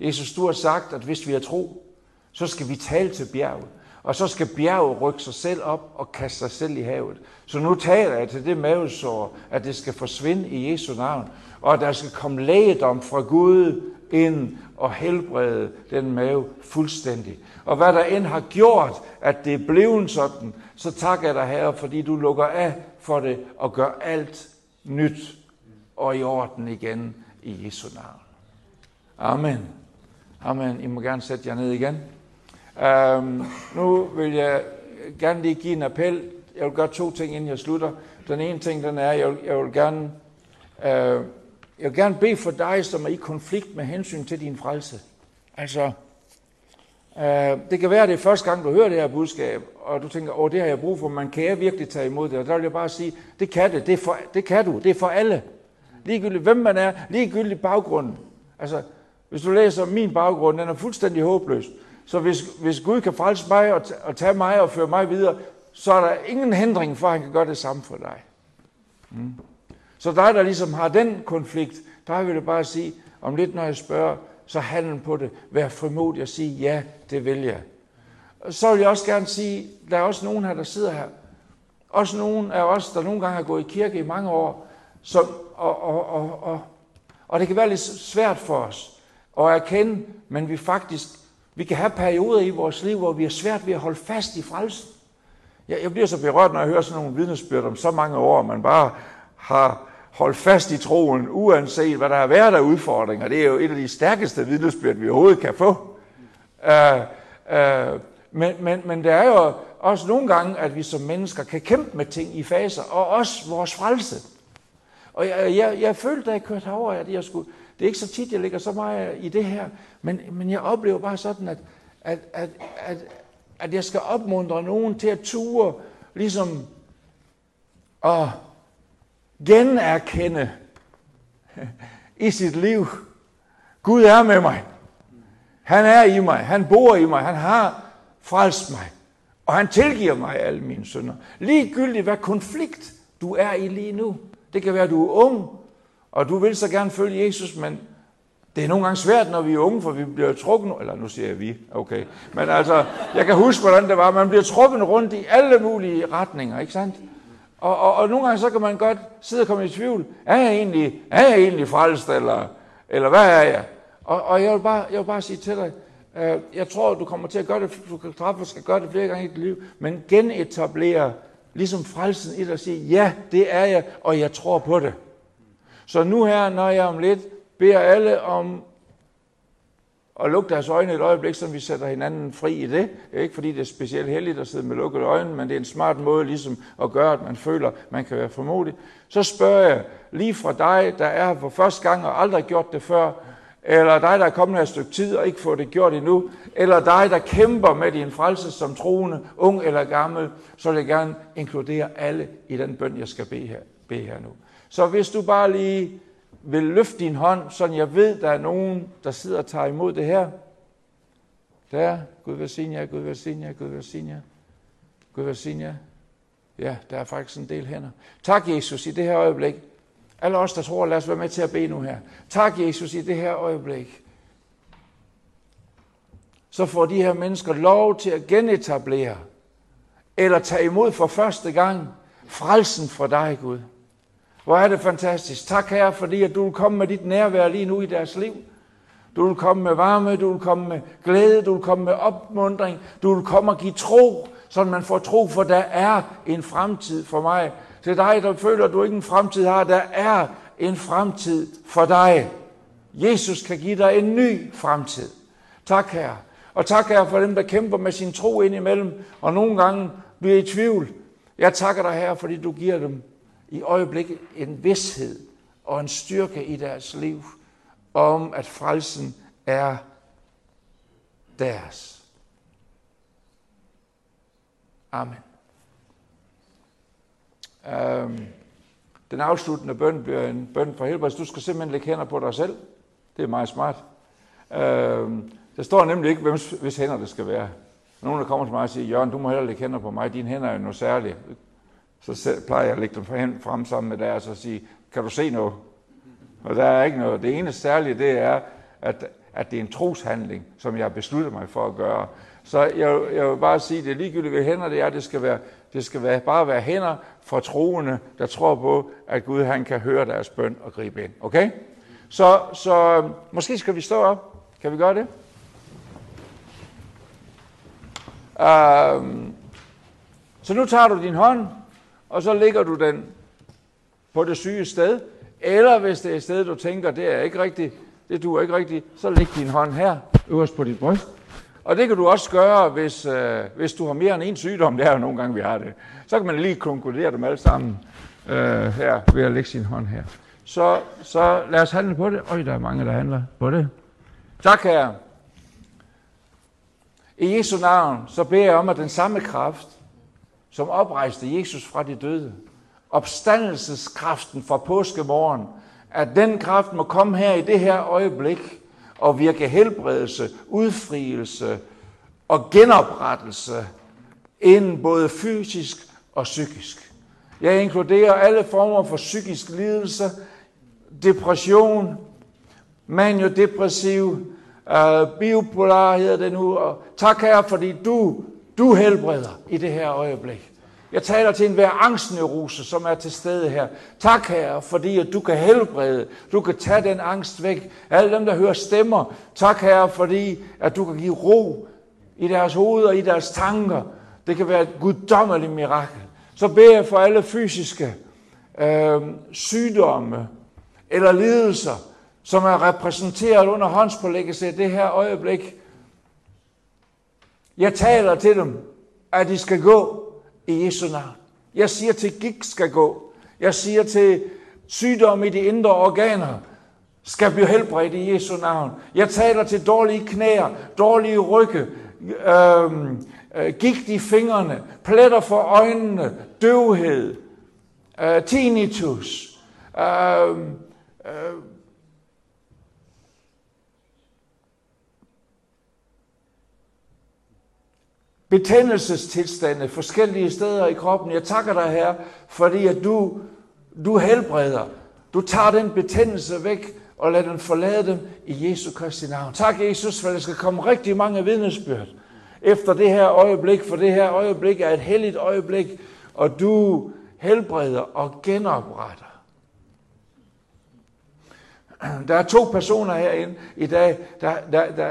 Jesus, du har sagt, at hvis vi er tro, så skal vi tale til bjerget. og så skal bjerget rykke sig selv op og kaste sig selv i havet. Så nu taler jeg til det mavesår, at det skal forsvinde i Jesu navn, og at der skal komme lægedom fra Gud ind og helbrede den mave fuldstændig. Og hvad der end har gjort, at det er blevet sådan, så takker jeg dig, Herre, fordi du lukker af for det og gør alt nyt og i orden igen i Jesu navn. Amen. Amen. I må gerne sætte jer ned igen. Øhm, nu vil jeg gerne lige give en appel. Jeg vil gøre to ting, inden jeg slutter. Den ene ting, den er, jeg vil, jeg vil gerne Øh, jeg vil gerne bede for dig, som er i konflikt med hensyn til din frelse. Altså, uh, det kan være, at det er første gang, du hører det her budskab, og du tænker, åh, det har jeg brug for, man kan jeg virkelig tage imod det? Og der vil jeg bare sige, det kan det, det, er for, det kan du, det er for alle. Ligegyldigt hvem man er, ligegyldigt baggrunden. Altså, hvis du læser min baggrund, den er fuldstændig håbløs. Så hvis, hvis Gud kan frelse mig og, og tage mig og føre mig videre, så er der ingen hindring for, at han kan gøre det samme for dig. Mm. Så dig, der ligesom har den konflikt, der vil jeg bare sige, om lidt når jeg spørger, så handler på det. Vær frimodig og sige, ja, det vil jeg. Så vil jeg også gerne sige, der er også nogen her, der sidder her. Også nogen af os, der nogle gange har gået i kirke i mange år, som, og, og, og, og, og det kan være lidt svært for os og erkende, men vi faktisk, vi kan have perioder i vores liv, hvor vi er svært ved at holde fast i frelsen. Jeg, jeg bliver så berørt, når jeg hører sådan nogle vidnesbyrd om så mange år, man bare har holdt fast i troen, uanset hvad der har været af udfordringer. Det er jo et af de stærkeste vidnesbyrd, vi overhovedet kan få. Uh, uh, men, men, men det er jo også nogle gange, at vi som mennesker kan kæmpe med ting i faser, og også vores frelse. Og jeg, jeg, jeg følte, da jeg kørte herover, at jeg skulle, det er ikke så tit, jeg ligger så meget i det her, men, men jeg oplever bare sådan, at, at, at, at, at jeg skal opmuntre nogen til at ture, ligesom at generkende i sit liv, Gud er med mig. Han er i mig. Han bor i mig. Han har frelst mig. Og han tilgiver mig alle mine synder. Ligegyldigt hvad konflikt du er i lige nu. Det kan være, at du er ung, og du vil så gerne følge Jesus, men det er nogle gange svært, når vi er unge, for vi bliver trukket, eller nu siger jeg vi, okay. Men altså, jeg kan huske, hvordan det var. Man bliver trukket rundt i alle mulige retninger, ikke sandt? Og, og, og nogle gange så kan man godt sidde og komme i tvivl. Er jeg egentlig, er jeg egentlig frelst, eller, eller hvad er jeg? Og, og jeg, vil bare, jeg vil bare sige til dig, øh, jeg tror, du kommer til at gøre det, du kan træffe skal gøre det flere gange i dit liv, men genetablere ligesom frelsen i dig og sige, ja, det er jeg, og jeg tror på det. Så nu her, når jeg om lidt beder alle om at lukke deres øjne et øjeblik, så vi sætter hinanden fri i det. Det er ikke fordi, det er specielt heldigt at sidde med lukkede øjne, men det er en smart måde ligesom at gøre, at man føler, at man kan være formodig. Så spørger jeg lige fra dig, der er her for første gang og aldrig gjort det før, eller dig, der er kommet her et stykke tid og ikke får det gjort endnu, eller dig, der kæmper med din frelse som troende, ung eller gammel, så vil jeg gerne inkludere alle i den bøn, jeg skal bede her, bede her nu. Så hvis du bare lige vil løfte din hånd, så jeg ved, der er nogen, der sidder og tager imod det her. Der, Gud velsigne jer, Gud velsigne jer, Gud velsigne jer. Gud velsigne jer. Ja, der er faktisk en del hænder. Tak, Jesus, i det her øjeblik. Alle os, der tror, lad os være med til at bede nu her. Tak, Jesus, i det her øjeblik. Så får de her mennesker lov til at genetablere, eller tage imod for første gang, frelsen fra dig, Gud. Hvor er det fantastisk. Tak her, fordi at du vil komme med dit nærvær lige nu i deres liv. Du vil komme med varme, du vil komme med glæde, du vil komme med opmundring, du vil komme og give tro, så man får tro, for der er en fremtid for mig. Til dig, der føler, at du ikke en fremtid har, der er en fremtid for dig. Jesus kan give dig en ny fremtid. Tak her. Og tak her for dem, der kæmper med sin tro indimellem, og nogle gange bliver i tvivl. Jeg takker dig her, fordi du giver dem i øjeblikket en vidshed og en styrke i deres liv om, at frelsen er deres. Amen. Øhm, den afsluttende bøn bliver en bøn for helbredelse. Du skal simpelthen lægge hænder på dig selv. Det er meget smart. Øhm, der står nemlig ikke, hvem, hvis hænder det skal være. Nogen, der kommer til mig og siger, Jørgen, du må hellere lægge hænder på mig. Dine hænder er jo noget særligt så plejer jeg at lægge dem frem sammen med deres og sige, kan du se noget? Og der er ikke noget. Det eneste særlige, det er, at, at det er en troshandling, som jeg har besluttet mig for at gøre. Så jeg, jeg vil bare sige, det er ligegyldigt, hvad hænder det er. Det skal, være, det skal være, bare være hænder for troende, der tror på, at Gud han kan høre deres bøn og gribe ind. Okay? Så, så måske skal vi stå op. Kan vi gøre det? Um, så nu tager du din hånd, og så ligger du den på det syge sted. Eller hvis det er et sted, du tænker, det er ikke rigtigt, det duer ikke rigtigt, så læg din hånd her, øverst på dit bryst. Og det kan du også gøre, hvis, øh, hvis du har mere end en sygdom. Det er jo nogle gange, vi har det. Så kan man lige konkludere dem alle sammen øh, her ved at lægge sin hånd her. Så, så lad os handle på det. Øj, der er mange, der handler på det. Tak, her. I Jesu navn, så beder jeg om, at den samme kraft, som oprejste Jesus fra de døde, opstandelseskraften fra påskemorgen, at den kraft må komme her i det her øjeblik og virke helbredelse, udfrielse og genoprettelse inden både fysisk og psykisk. Jeg inkluderer alle former for psykisk lidelse, depression, maniodepressiv, øh, bipolar hedder det nu. Og tak her, fordi du, du helbreder i det her øjeblik. Jeg taler til enhver angstneurose, som er til stede her. Tak, Herre, fordi at du kan helbrede. Du kan tage den angst væk. Alle dem, der hører stemmer. Tak, Herre, fordi at du kan give ro i deres hoveder og i deres tanker. Det kan være et guddommeligt mirakel. Så beder jeg for alle fysiske øh, sygdomme eller lidelser, som er repræsenteret under håndspålæggelse i det her øjeblik. Jeg taler til dem, at de skal gå i Jesu navn. Jeg siger til gik skal gå. Jeg siger til sygdom i de indre organer skal blive helbredt i Jesu navn. Jeg taler til dårlige knæer, dårlige rygge, øhm, øh, gigt i fingrene, pletter for øjnene, døvhed, øh, tinnitus, øhm, øh, øh, betændelsestilstande forskellige steder i kroppen. Jeg takker dig her, fordi at du, du helbreder. Du tager den betændelse væk og lader den forlade dem i Jesu Kristi navn. Tak Jesus, for der skal komme rigtig mange vidnesbyrd efter det her øjeblik, for det her øjeblik er et helligt øjeblik, og du helbreder og genopretter. Der er to personer herinde i dag, der, der, der,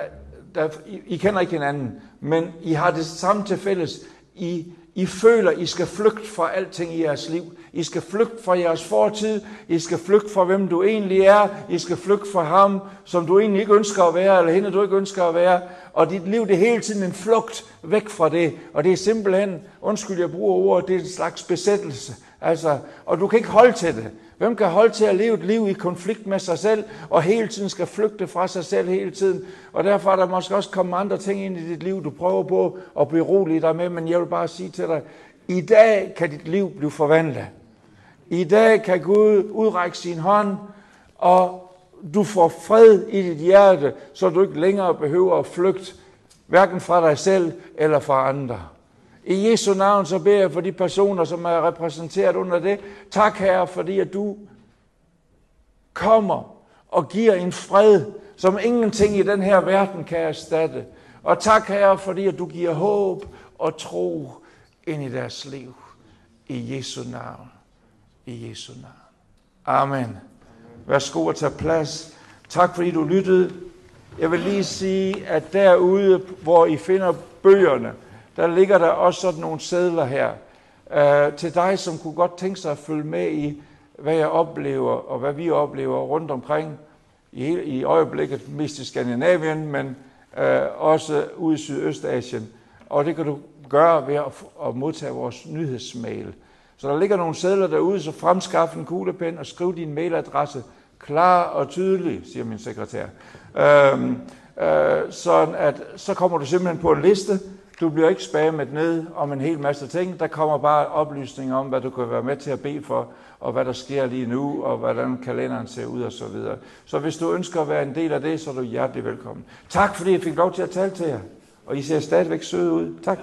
der I, I kender ikke hinanden, men I har det samme til fælles. I, I føler, I skal flygte fra alting i jeres liv. I skal flygte fra jeres fortid. I skal flygte fra, hvem du egentlig er. I skal flygte fra ham, som du egentlig ikke ønsker at være, eller hende, du ikke ønsker at være. Og dit liv, det er hele tiden en flugt væk fra det. Og det er simpelthen, undskyld, jeg bruger ordet, det er en slags besættelse. Altså, og du kan ikke holde til det. Hvem kan holde til at leve et liv i konflikt med sig selv, og hele tiden skal flygte fra sig selv hele tiden? Og derfor er der måske også kommet andre ting ind i dit liv, du prøver på at blive rolig dig med, men jeg vil bare sige til dig, i dag kan dit liv blive forvandlet. I dag kan Gud udrække sin hånd, og du får fred i dit hjerte, så du ikke længere behøver at flygte, hverken fra dig selv eller fra andre. I Jesu navn så beder jeg for de personer, som er repræsenteret under det. Tak, Herre, fordi at du kommer og giver en fred, som ingenting i den her verden kan erstatte. Og tak, Herre, fordi at du giver håb og tro ind i deres liv. I Jesu navn. I Jesu navn. Amen. Værsgo at tage plads. Tak fordi du lyttede. Jeg vil lige sige, at derude, hvor I finder bøgerne, der ligger der også sådan nogle sædler her. Uh, til dig, som kunne godt tænke sig at følge med i, hvad jeg oplever, og hvad vi oplever rundt omkring i, i øjeblikket, mest i Skandinavien, men uh, også ude i Sydøstasien. Og det kan du gøre ved at, at modtage vores nyhedsmail. Så der ligger nogle sædler derude, så fremskaff en kuglepen og skriv din mailadresse klar og tydelig, siger min sekretær. Øhm, øh, sådan at så kommer du simpelthen på en liste, du bliver ikke spammet ned om en hel masse ting. Der kommer bare oplysninger om, hvad du kan være med til at bede for, og hvad der sker lige nu, og hvordan kalenderen ser ud og så videre. Så hvis du ønsker at være en del af det, så er du hjertelig velkommen. Tak fordi jeg fik lov til at tale til jer. Og I ser stadigvæk søde ud. Tak.